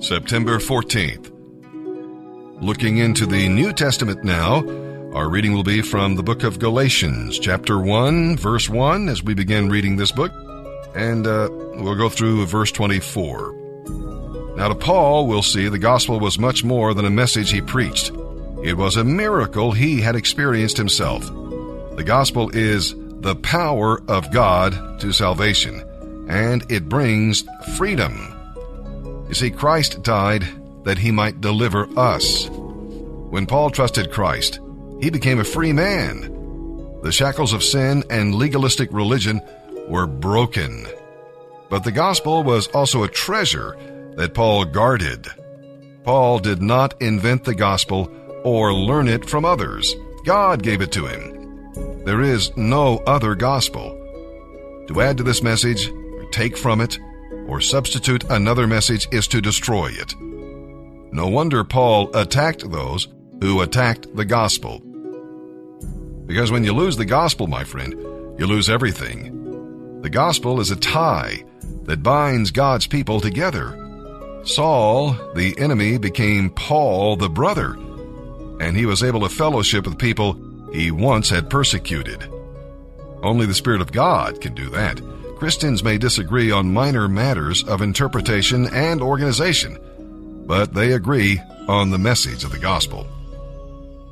September 14th. Looking into the New Testament now, our reading will be from the book of Galatians, chapter 1, verse 1, as we begin reading this book, and uh, we'll go through verse 24. Now, to Paul, we'll see the gospel was much more than a message he preached. It was a miracle he had experienced himself. The gospel is the power of God to salvation, and it brings freedom. You see, Christ died that he might deliver us. When Paul trusted Christ, he became a free man. The shackles of sin and legalistic religion were broken. But the gospel was also a treasure that Paul guarded. Paul did not invent the gospel or learn it from others. God gave it to him. There is no other gospel. To add to this message, or take from it, or substitute another message is to destroy it. No wonder Paul attacked those who attacked the gospel. Because when you lose the gospel, my friend, you lose everything. The gospel is a tie that binds God's people together. Saul, the enemy, became Paul, the brother, and he was able to fellowship with people he once had persecuted. Only the Spirit of God can do that. Christians may disagree on minor matters of interpretation and organization, but they agree on the message of the gospel.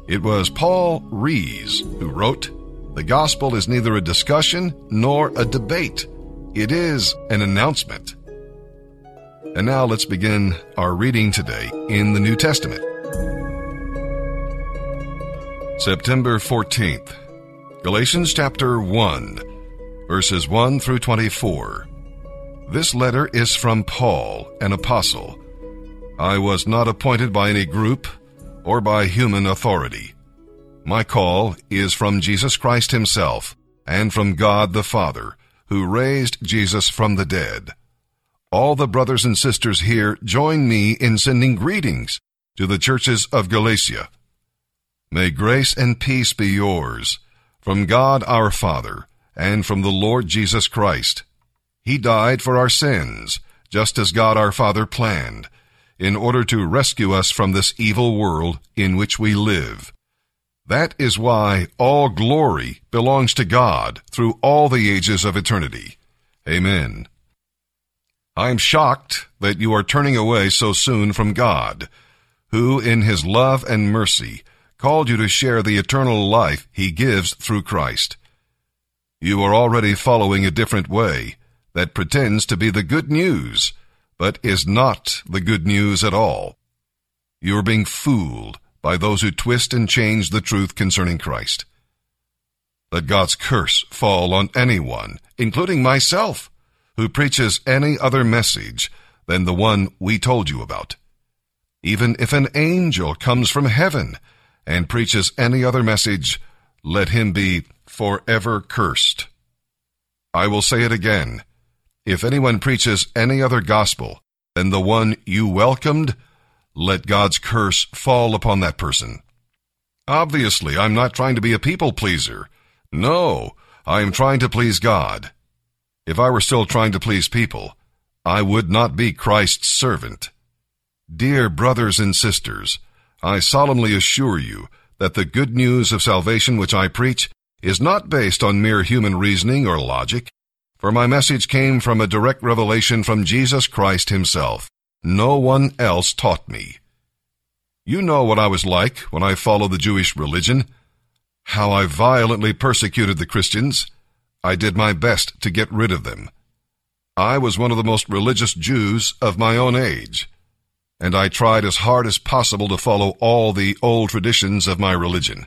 It was Paul Rees who wrote, The gospel is neither a discussion nor a debate. It is an announcement. And now let's begin our reading today in the New Testament. September 14th, Galatians chapter 1 verses 1 through 24. This letter is from Paul, an apostle. I was not appointed by any group or by human authority. My call is from Jesus Christ himself and from God the Father, who raised Jesus from the dead. All the brothers and sisters here join me in sending greetings to the churches of Galatia. May grace and peace be yours from God our Father and from the Lord Jesus Christ. He died for our sins, just as God our Father planned, in order to rescue us from this evil world in which we live. That is why all glory belongs to God through all the ages of eternity. Amen. I am shocked that you are turning away so soon from God, who in his love and mercy called you to share the eternal life he gives through Christ. You are already following a different way that pretends to be the good news, but is not the good news at all. You are being fooled by those who twist and change the truth concerning Christ. Let God's curse fall on anyone, including myself, who preaches any other message than the one we told you about. Even if an angel comes from heaven and preaches any other message, let him be forever cursed. I will say it again. If anyone preaches any other gospel than the one you welcomed, let God's curse fall upon that person. Obviously, I'm not trying to be a people pleaser. No, I am trying to please God. If I were still trying to please people, I would not be Christ's servant. Dear brothers and sisters, I solemnly assure you that the good news of salvation which I preach is not based on mere human reasoning or logic, for my message came from a direct revelation from Jesus Christ himself. No one else taught me. You know what I was like when I followed the Jewish religion, how I violently persecuted the Christians. I did my best to get rid of them. I was one of the most religious Jews of my own age, and I tried as hard as possible to follow all the old traditions of my religion.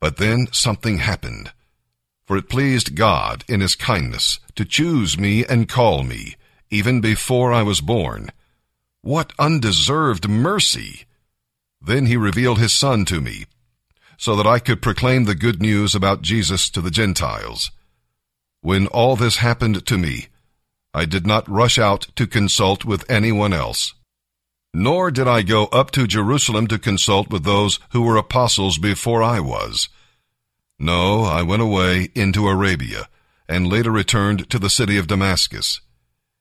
But then something happened. For it pleased God in his kindness to choose me and call me, even before I was born. What undeserved mercy! Then he revealed his Son to me, so that I could proclaim the good news about Jesus to the Gentiles. When all this happened to me, I did not rush out to consult with anyone else. Nor did I go up to Jerusalem to consult with those who were apostles before I was. No, I went away into Arabia, and later returned to the city of Damascus.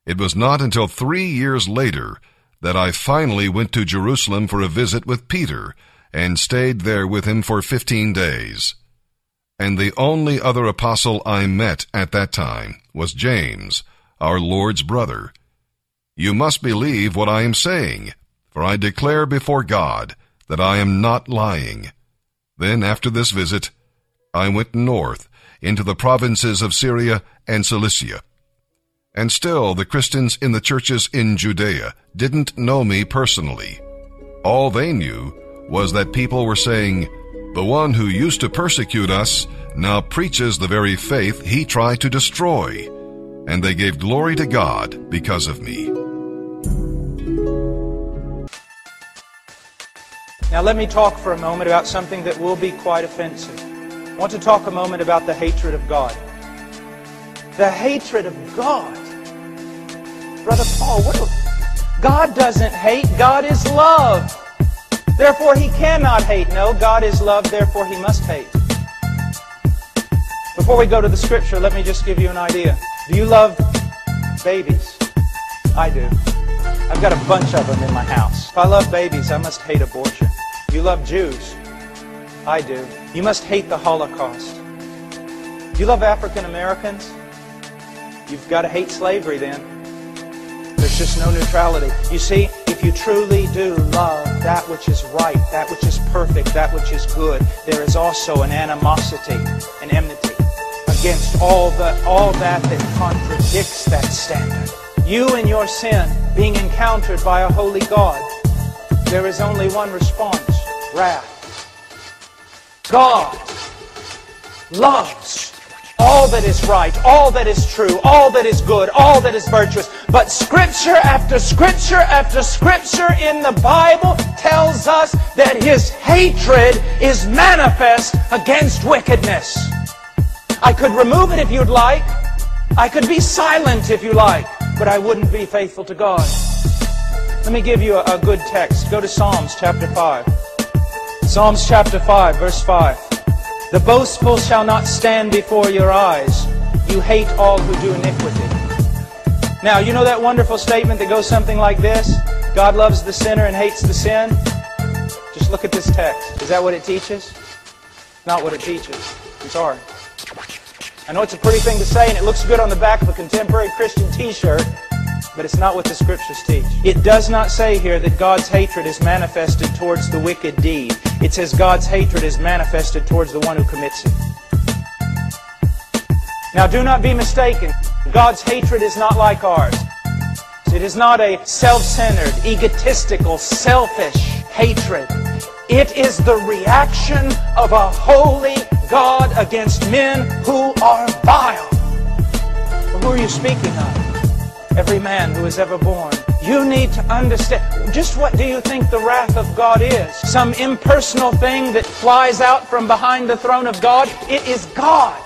It was not until three years later that I finally went to Jerusalem for a visit with Peter and stayed there with him for 15 days. And the only other apostle I met at that time was James, our Lord's brother. You must believe what I am saying, for I declare before God that I am not lying. Then, after this visit, I went north into the provinces of Syria and Cilicia. And still, the Christians in the churches in Judea didn't know me personally. All they knew was that people were saying, The one who used to persecute us now preaches the very faith he tried to destroy. And they gave glory to God because of me. Now, let me talk for a moment about something that will be quite offensive. I want to talk a moment about the hatred of God. The hatred of God. Brother Paul, what? God doesn't hate, God is love. Therefore, he cannot hate. No, God is love, therefore, he must hate. Before we go to the scripture, let me just give you an idea. Do you love babies? I do. I've got a bunch of them in my house. If I love babies, I must hate abortion. You love Jews? I do. You must hate the Holocaust. You love African Americans? You've got to hate slavery then. There's just no neutrality. You see, if you truly do love that which is right, that which is perfect, that which is good, there is also an animosity, an enmity against all the all that that contradicts that standard you and your sin being encountered by a holy God, there is only one response wrath. God loves all that is right, all that is true, all that is good, all that is virtuous. But scripture after scripture after scripture in the Bible tells us that his hatred is manifest against wickedness. I could remove it if you'd like. I could be silent if you like but I wouldn't be faithful to God. Let me give you a, a good text. Go to Psalms chapter 5. Psalms chapter 5, verse 5. The boastful shall not stand before your eyes. You hate all who do iniquity. Now, you know that wonderful statement that goes something like this? God loves the sinner and hates the sin? Just look at this text. Is that what it teaches? Not what it teaches. I'm sorry. I know it's a pretty thing to say, and it looks good on the back of a contemporary Christian t-shirt, but it's not what the scriptures teach. It does not say here that God's hatred is manifested towards the wicked deed. It says God's hatred is manifested towards the one who commits it. Now do not be mistaken. God's hatred is not like ours. It is not a self-centered, egotistical, selfish hatred. It is the reaction of a holy God against men who are vile. Who are you speaking of? Every man who is ever born. You need to understand. Just what do you think the wrath of God is? Some impersonal thing that flies out from behind the throne of God? It is God.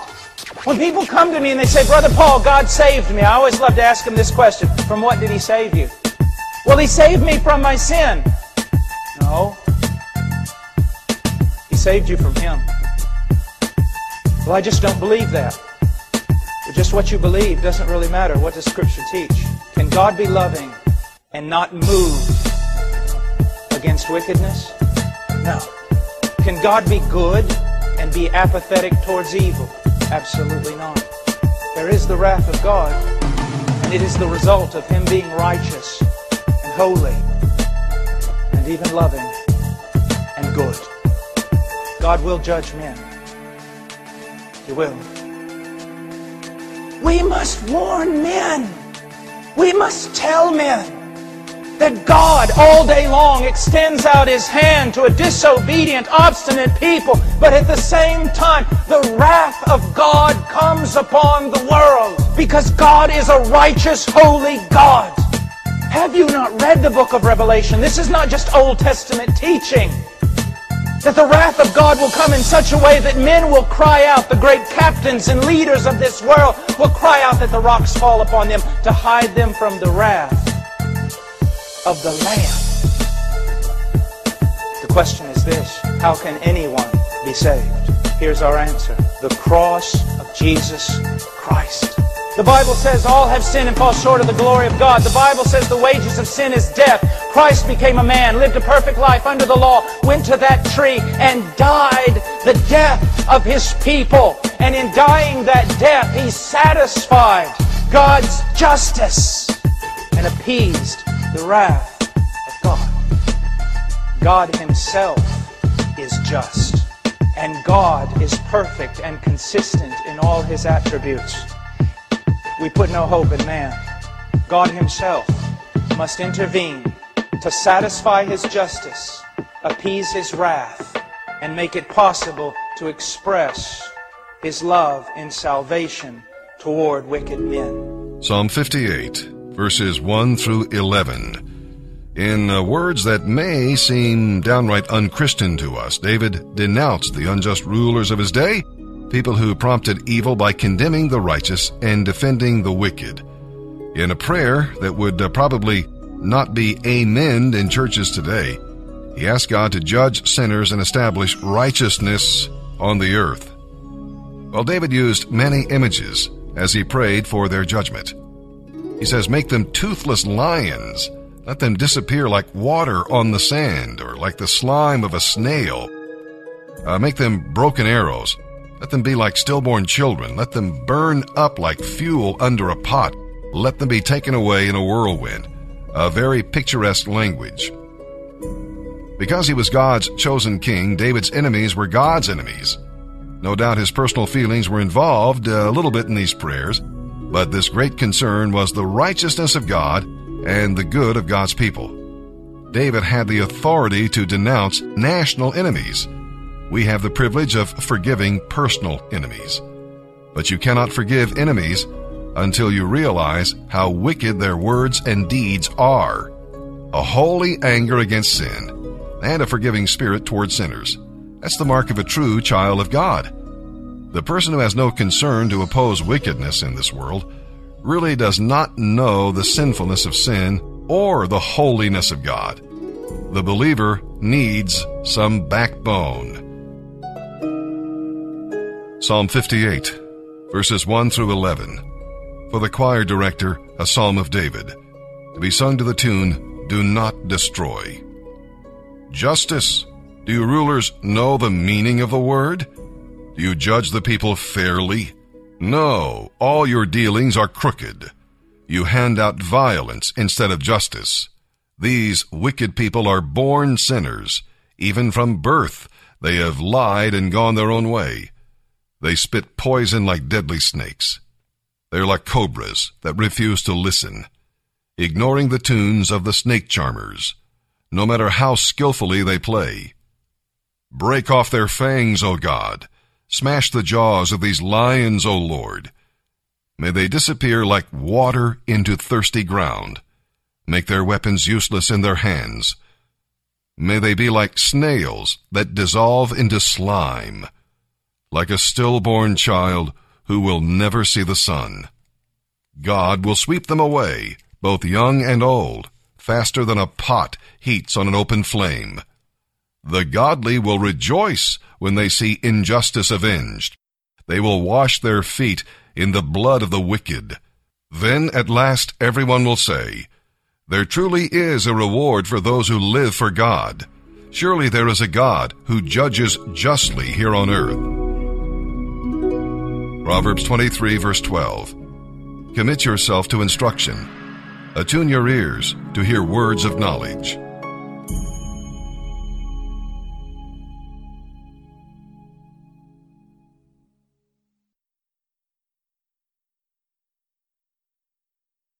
When people come to me and they say, Brother Paul, God saved me, I always love to ask them this question. From what did he save you? Well, he saved me from my sin. No. He saved you from him. Well, I just don't believe that. But just what you believe doesn't really matter. What does Scripture teach? Can God be loving and not move against wickedness? No. Can God be good and be apathetic towards evil? Absolutely not. There is the wrath of God, and it is the result of Him being righteous and holy and even loving and good. God will judge men. He will. We must warn men. We must tell men that God all day long extends out his hand to a disobedient, obstinate people, but at the same time, the wrath of God comes upon the world because God is a righteous, holy God. Have you not read the book of Revelation? This is not just Old Testament teaching that the wrath of God will come in such a way that men will cry out, the great captains and leaders of this world will cry out that the rocks fall upon them to hide them from the wrath of the Lamb. The question is this, how can anyone be saved? Here's our answer. The cross of Jesus Christ. The Bible says all have sinned and fall short of the glory of God. The Bible says the wages of sin is death. Christ became a man, lived a perfect life under the law, went to that tree and died the death of his people. And in dying that death, he satisfied God's justice and appeased the wrath of God. God himself is just. And God is perfect and consistent in all his attributes. We put no hope in man. God himself must intervene to satisfy his justice, appease his wrath, and make it possible to express his love in salvation toward wicked men. Psalm 58, verses 1 through 11. In uh, words that may seem downright unchristian to us, David denounced the unjust rulers of his day people who prompted evil by condemning the righteous and defending the wicked. In a prayer that would uh, probably not be amen in churches today, he asked God to judge sinners and establish righteousness on the earth. Well, David used many images as he prayed for their judgment. He says, Make them toothless lions. Let them disappear like water on the sand or like the slime of a snail. Uh, make them broken arrows. Let them be like stillborn children. Let them burn up like fuel under a pot. Let them be taken away in a whirlwind. A very picturesque language. Because he was God's chosen king, David's enemies were God's enemies. No doubt his personal feelings were involved a little bit in these prayers, but this great concern was the righteousness of God and the good of God's people. David had the authority to denounce national enemies we have the privilege of forgiving personal enemies. But you cannot forgive enemies until you realize how wicked their words and deeds are. A holy anger against sin and a forgiving spirit toward sinners. That's the mark of a true child of God. The person who has no concern to oppose wickedness in this world really does not know the sinfulness of sin or the holiness of God. The believer needs some backbone. Psalm 58, verses 1 through 11. For the choir director, a psalm of David, to be sung to the tune, Do Not Destroy. Justice. Do you rulers know the meaning of the word? Do you judge the people fairly? No, all your dealings are crooked. You hand out violence instead of justice. These wicked people are born sinners. Even from birth, they have lied and gone their own way. They spit poison like deadly snakes. They're like cobras that refuse to listen, ignoring the tunes of the snake charmers, no matter how skillfully they play. Break off their fangs, O God. Smash the jaws of these lions, O Lord. May they disappear like water into thirsty ground. Make their weapons useless in their hands. May they be like snails that dissolve into slime like a stillborn child who will never see the sun. God will sweep them away, both young and old, faster than a pot heats on an open flame. The godly will rejoice when they see injustice avenged. They will wash their feet in the blood of the wicked. Then at last everyone will say, There truly is a reward for those who live for God. Surely there is a God who judges justly here on earth. Proverbs 23, verse 12. Commit yourself to instruction. Attune your ears to hear words of knowledge.